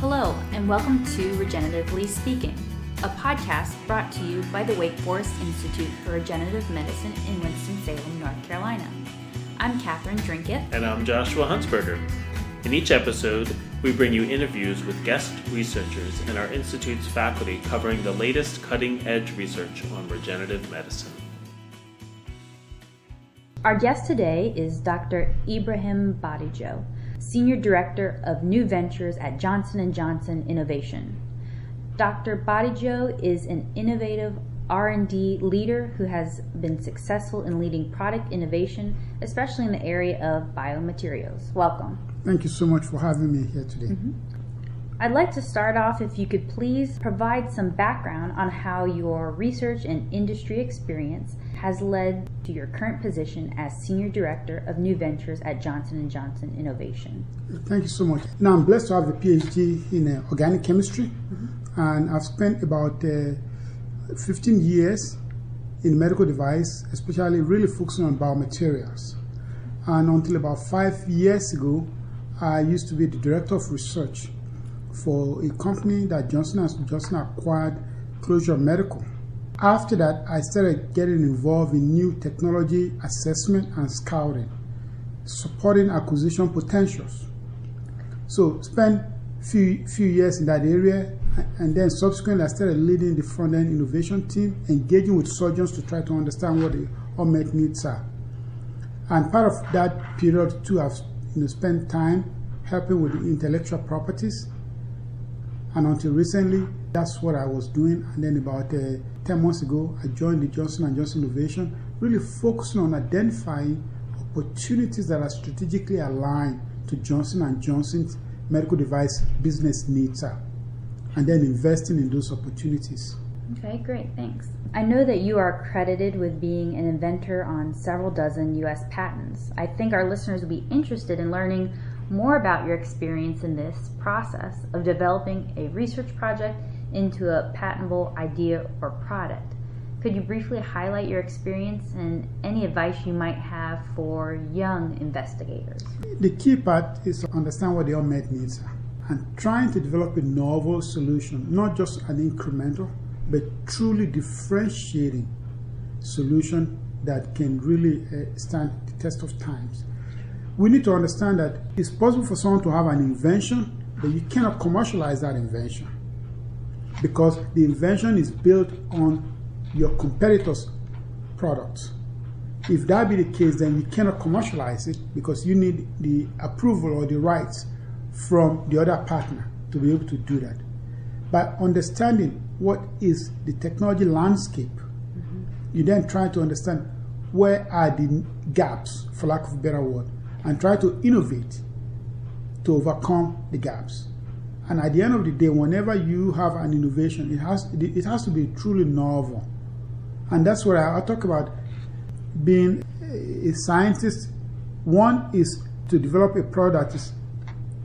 Hello, and welcome to Regeneratively Speaking, a podcast brought to you by the Wake Forest Institute for Regenerative Medicine in Winston-Salem, North Carolina. I'm Catherine Drinketh. And I'm Joshua Huntsberger. In each episode, we bring you interviews with guest researchers and our Institute's faculty covering the latest cutting edge research on regenerative medicine. Our guest today is Dr. Ibrahim Badejo, Senior Director of New Ventures at Johnson & Johnson Innovation. Dr. Badejo is an innovative R&D leader who has been successful in leading product innovation, especially in the area of biomaterials. Welcome. Thank you so much for having me here today. Mm-hmm. I'd like to start off if you could please provide some background on how your research and industry experience has led to your current position as Senior Director of New Ventures at Johnson & Johnson Innovation. Thank you so much. Now, I'm blessed to have a PhD in uh, organic chemistry, mm-hmm. and I've spent about uh, 15 years in medical device, especially really focusing on biomaterials. And until about five years ago, I used to be the director of research for a company that Johnson & Johnson acquired, Closure Medical. After that, I started getting involved in new technology assessment and scouting, supporting acquisition potentials. So, spent few few years in that area, and then subsequently, I started leading the front end innovation team, engaging with surgeons to try to understand what the unmet needs are. And part of that period too, I've you know, spent time helping with the intellectual properties. And until recently, that's what I was doing. And then about uh, 10 months ago, I joined the Johnson & Johnson Innovation, really focusing on identifying opportunities that are strategically aligned to Johnson & Johnson's medical device business needs and then investing in those opportunities. Okay, great, thanks. I know that you are credited with being an inventor on several dozen U.S. patents. I think our listeners would be interested in learning more about your experience in this process of developing a research project into a patentable idea or product. Could you briefly highlight your experience and any advice you might have for young investigators? The key part is to understand what the unmet needs are and trying to develop a novel solution, not just an incremental, but truly differentiating solution that can really uh, stand the test of times we need to understand that it's possible for someone to have an invention, but you cannot commercialize that invention because the invention is built on your competitor's products. If that be the case, then you cannot commercialize it because you need the approval or the rights from the other partner to be able to do that. By understanding what is the technology landscape, mm-hmm. you then try to understand where are the gaps, for lack of a better word, and try to innovate to overcome the gaps. And at the end of the day, whenever you have an innovation, it has, it has to be truly novel. And that's what I, I talk about being a scientist. One is to develop a product that is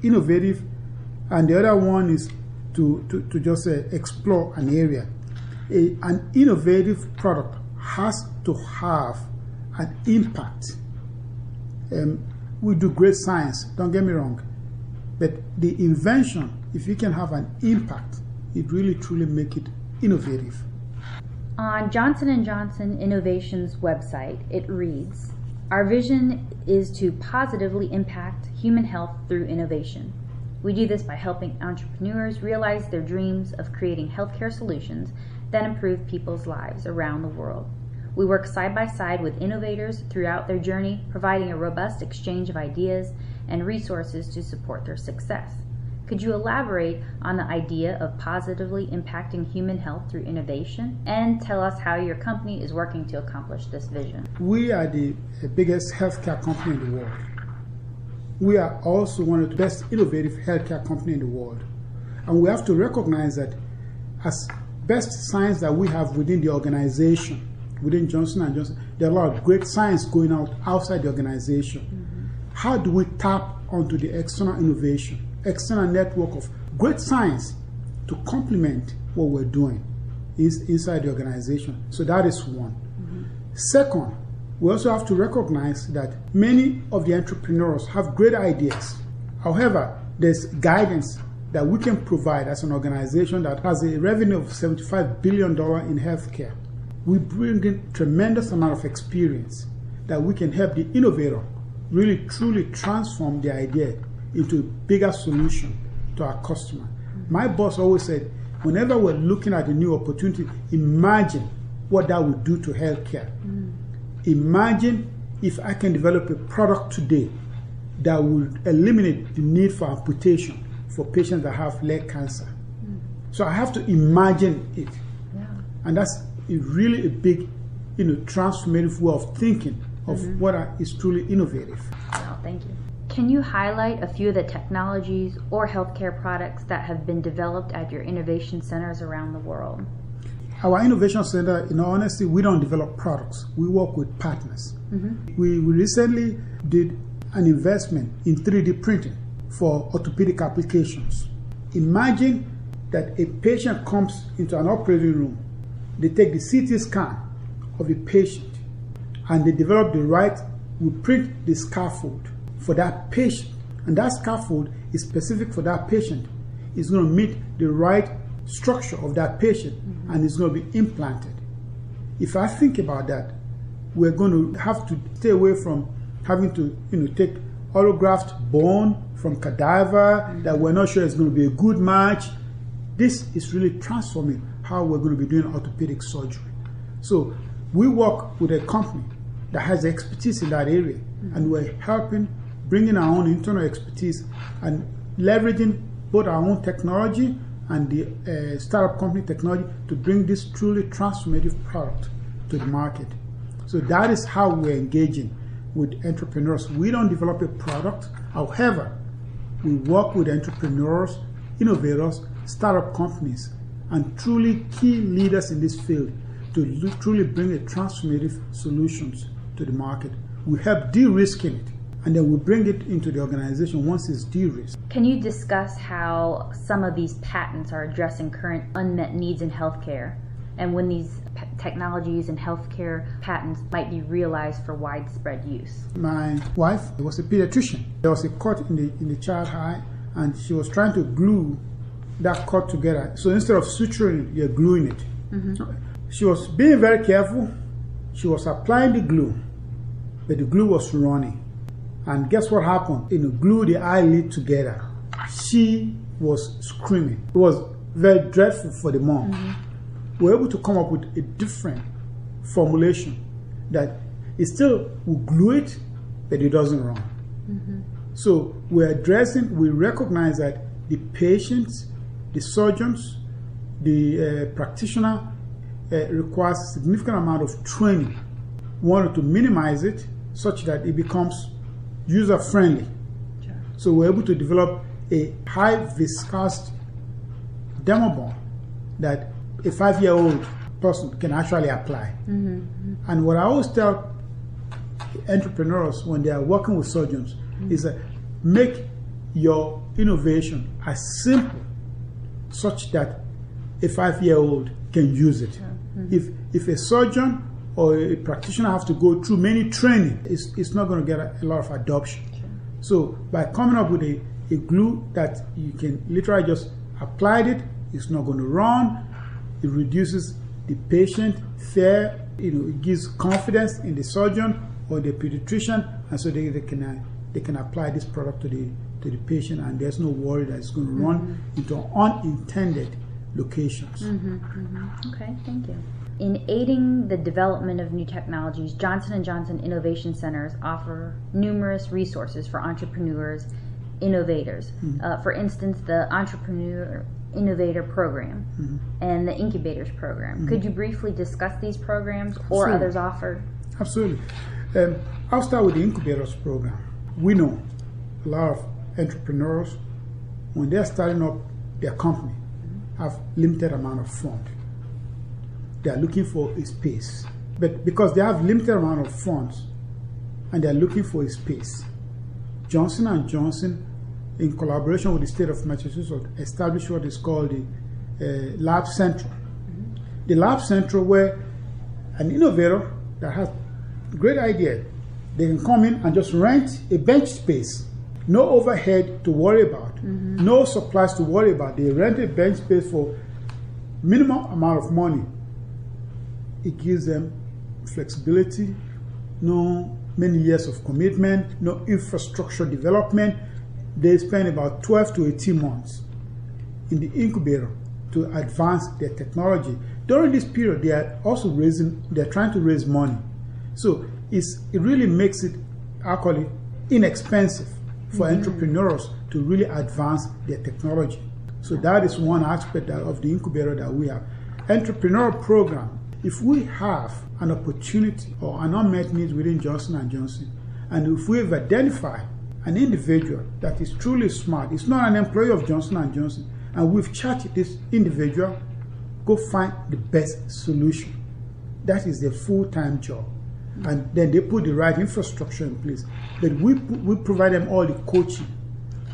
innovative, and the other one is to, to, to just uh, explore an area. A, an innovative product has to have an impact. Um, we do great science, don't get me wrong. But the invention, if you can have an impact, it really truly make it innovative. On Johnson & Johnson Innovation's website, it reads, Our vision is to positively impact human health through innovation. We do this by helping entrepreneurs realize their dreams of creating healthcare solutions that improve people's lives around the world. We work side by side with innovators throughout their journey, providing a robust exchange of ideas and resources to support their success. Could you elaborate on the idea of positively impacting human health through innovation and tell us how your company is working to accomplish this vision? We are the biggest healthcare company in the world. We are also one of the best innovative healthcare company in the world. And we have to recognize that as best science that we have within the organization, within Johnson & Johnson, there are a lot of great science going out outside the organization. Mm-hmm. How do we tap onto the external innovation, external network of great science to complement what we're doing is inside the organization? So that is one. Mm-hmm. Second, we also have to recognize that many of the entrepreneurs have great ideas. However, there's guidance that we can provide as an organization that has a revenue of $75 billion in healthcare. We bring in tremendous amount of experience that we can help the innovator really truly transform the idea into a bigger solution to our customer. My boss always said, whenever we're looking at a new opportunity, imagine what that would do to healthcare. Mm. Imagine if I can develop a product today that would eliminate the need for amputation for patients that have leg cancer. Mm. So I have to imagine it. Yeah. And that's a really a big, you know, transformative way of thinking of mm-hmm. what is truly innovative. Thank you. Can you highlight a few of the technologies or healthcare products that have been developed at your innovation centers around the world? Our innovation center, in all honesty, we don't develop products. We work with partners. Mm-hmm. We, we recently did an investment in 3D printing for orthopedic applications. Imagine that a patient comes into an operating room, they take the CT scan of the patient, and they develop the right, we print the scaffold for that patient. And that scaffold is specific for that patient. It's going to meet the right structure of that patient mm-hmm. and it's going to be implanted. If I think about that, we're going to have to stay away from having to, you know, take autograft bone from cadaver mm-hmm. that we're not sure is going to be a good match. This is really transforming how we're going to be doing orthopedic surgery. So we work with a company that has expertise in that area, mm-hmm. and we're helping bringing our own internal expertise and leveraging both our own technology and the uh, startup company technology to bring this truly transformative product to the market. So that is how we're engaging with entrepreneurs. We don't develop a product. However, we work with entrepreneurs, innovators, startup companies, and truly key leaders in this field to truly bring a transformative solutions to the market. We help de-risking it and then we bring it into the organization once it's de-risked. Can you discuss how some of these patents are addressing current unmet needs in healthcare and when these p- technologies and healthcare patents might be realized for widespread use? My wife was a pediatrician. There was a cut in the in the child eye and she was trying to glue that cut together. So instead of suturing, you're gluing it. Mm-hmm. She was being very careful. She was applying the glue, but the glue was running. And guess what happened? You know, glue the eyelid together. She was screaming. It was very dreadful for the mom. Mm-hmm. We were able to come up with a different formulation that it still will glue it, but it doesn't run. Mm-hmm. So we're addressing, we recognize that the patients, the surgeons, the uh, practitioner uh, requires a significant amount of training. We wanted to minimize it such that it becomes user friendly. Sure. So we're able to develop a high viscous dermabond that a five year old person can actually apply. Mm-hmm. And what I always tell entrepreneurs when they are working with surgeons mm-hmm. is that make your innovation as simple such that a five year old can use it. Mm-hmm. If, if a surgeon or a practitioner have to go through many training, it's, it's not going to get a, a lot of adoption. Sure. So by coming up with a, a glue that you can literally just apply it, it's not going to run, it reduces the patient fear, you know, it gives confidence in the surgeon or the pediatrician, and so they, they can uh, they can apply this product to the to the patient, and there's no worry that it's going to run mm-hmm. into unintended locations. Mm-hmm, mm-hmm. Okay, thank you. In aiding the development of new technologies, Johnson & Johnson Innovation Centers offer numerous resources for entrepreneurs, innovators. Mm-hmm. Uh, for instance, the Entrepreneur Innovator Program mm-hmm. and the Incubators Program. Mm-hmm. Could you briefly discuss these programs or Absolutely. others offered? Absolutely. Um, I'll start with the Incubators Program. We know a lot of entrepreneurs, when they're starting up their company, have limited amount of funds they are looking for a space. But because they have limited amount of funds and they are looking for a space, Johnson and Johnson, in collaboration with the state of Massachusetts, established what is called the uh, Lab Central. The Lab Central, where an innovator that has great idea. They can come in and just rent a bench space. No overhead to worry about. Mm-hmm. No supplies to worry about. They rent a bench space for minimum amount of money. It gives them flexibility, no many years of commitment, no infrastructure development. They spend about 12 to 18 months in the incubator to advance their technology. During this period, they are also raising, they're trying to raise money. So it's, it really makes it, I call it, inexpensive for mm-hmm. entrepreneurs to really advance their technology. So that is one aspect of the incubator that we have. Entrepreneurial program. If we have an opportunity or an unmet need within Johnson and Johnson, and if we've identified an individual that is truly smart, it's not an employee of Johnson and Johnson, and we've charged this individual, go find the best solution. That is a full-time job. And then they put the right infrastructure in place. But we, we provide them all the coaching.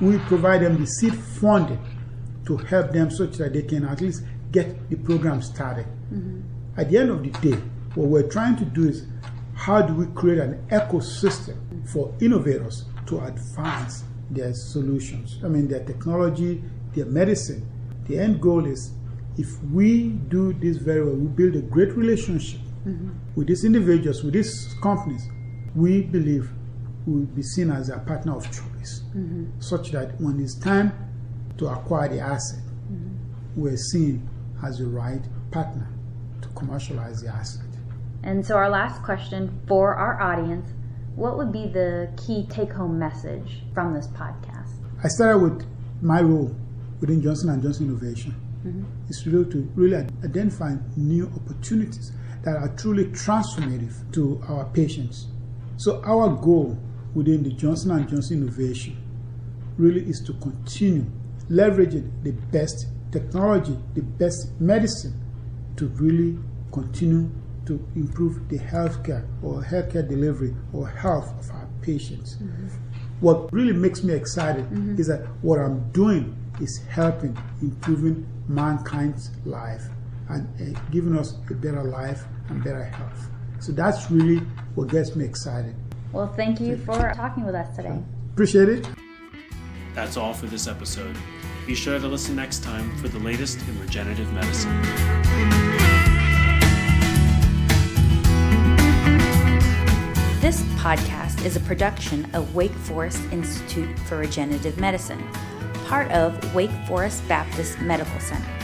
We provide them the seed funding to help them such that they can at least get the program started. Mm-hmm. At the end of the day, what we're trying to do is how do we create an ecosystem for innovators to advance their solutions? I mean, their technology, their medicine. The end goal is if we do this very well, we build a great relationship with these individuals, with these companies, we believe we will be seen as a partner of choice, such that when it's time to acquire the asset, we're seen as the right partner to commercialize the asset. And so, our last question for our audience what would be the key take home message from this podcast? I started with my role within Johnson & Johnson Innovation. Mm-hmm. It's really to really identify new opportunities that are truly transformative to our patients. So our goal within the Johnson & Johnson Innovation really is to continue leveraging the best technology, the best medicine to really continue to improve the healthcare or healthcare delivery or health of our patients. Mm-hmm. What really makes me excited mm-hmm. is that what I'm doing is helping improving mankind's life and uh, giving us a better life and better health. So that's really what gets me excited. Well, thank you for talking with us today. Appreciate it. That's all for this episode. Be sure to listen next time for the latest in regenerative medicine. This podcast is a production of Wake Forest Institute for Regenerative Medicine, part of Wake Forest Baptist Medical Center.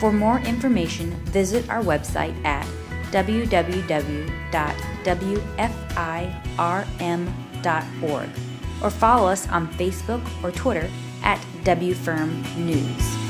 For more information, visit our website at www.wfirm.org or follow us on Facebook or Twitter at WFirm News.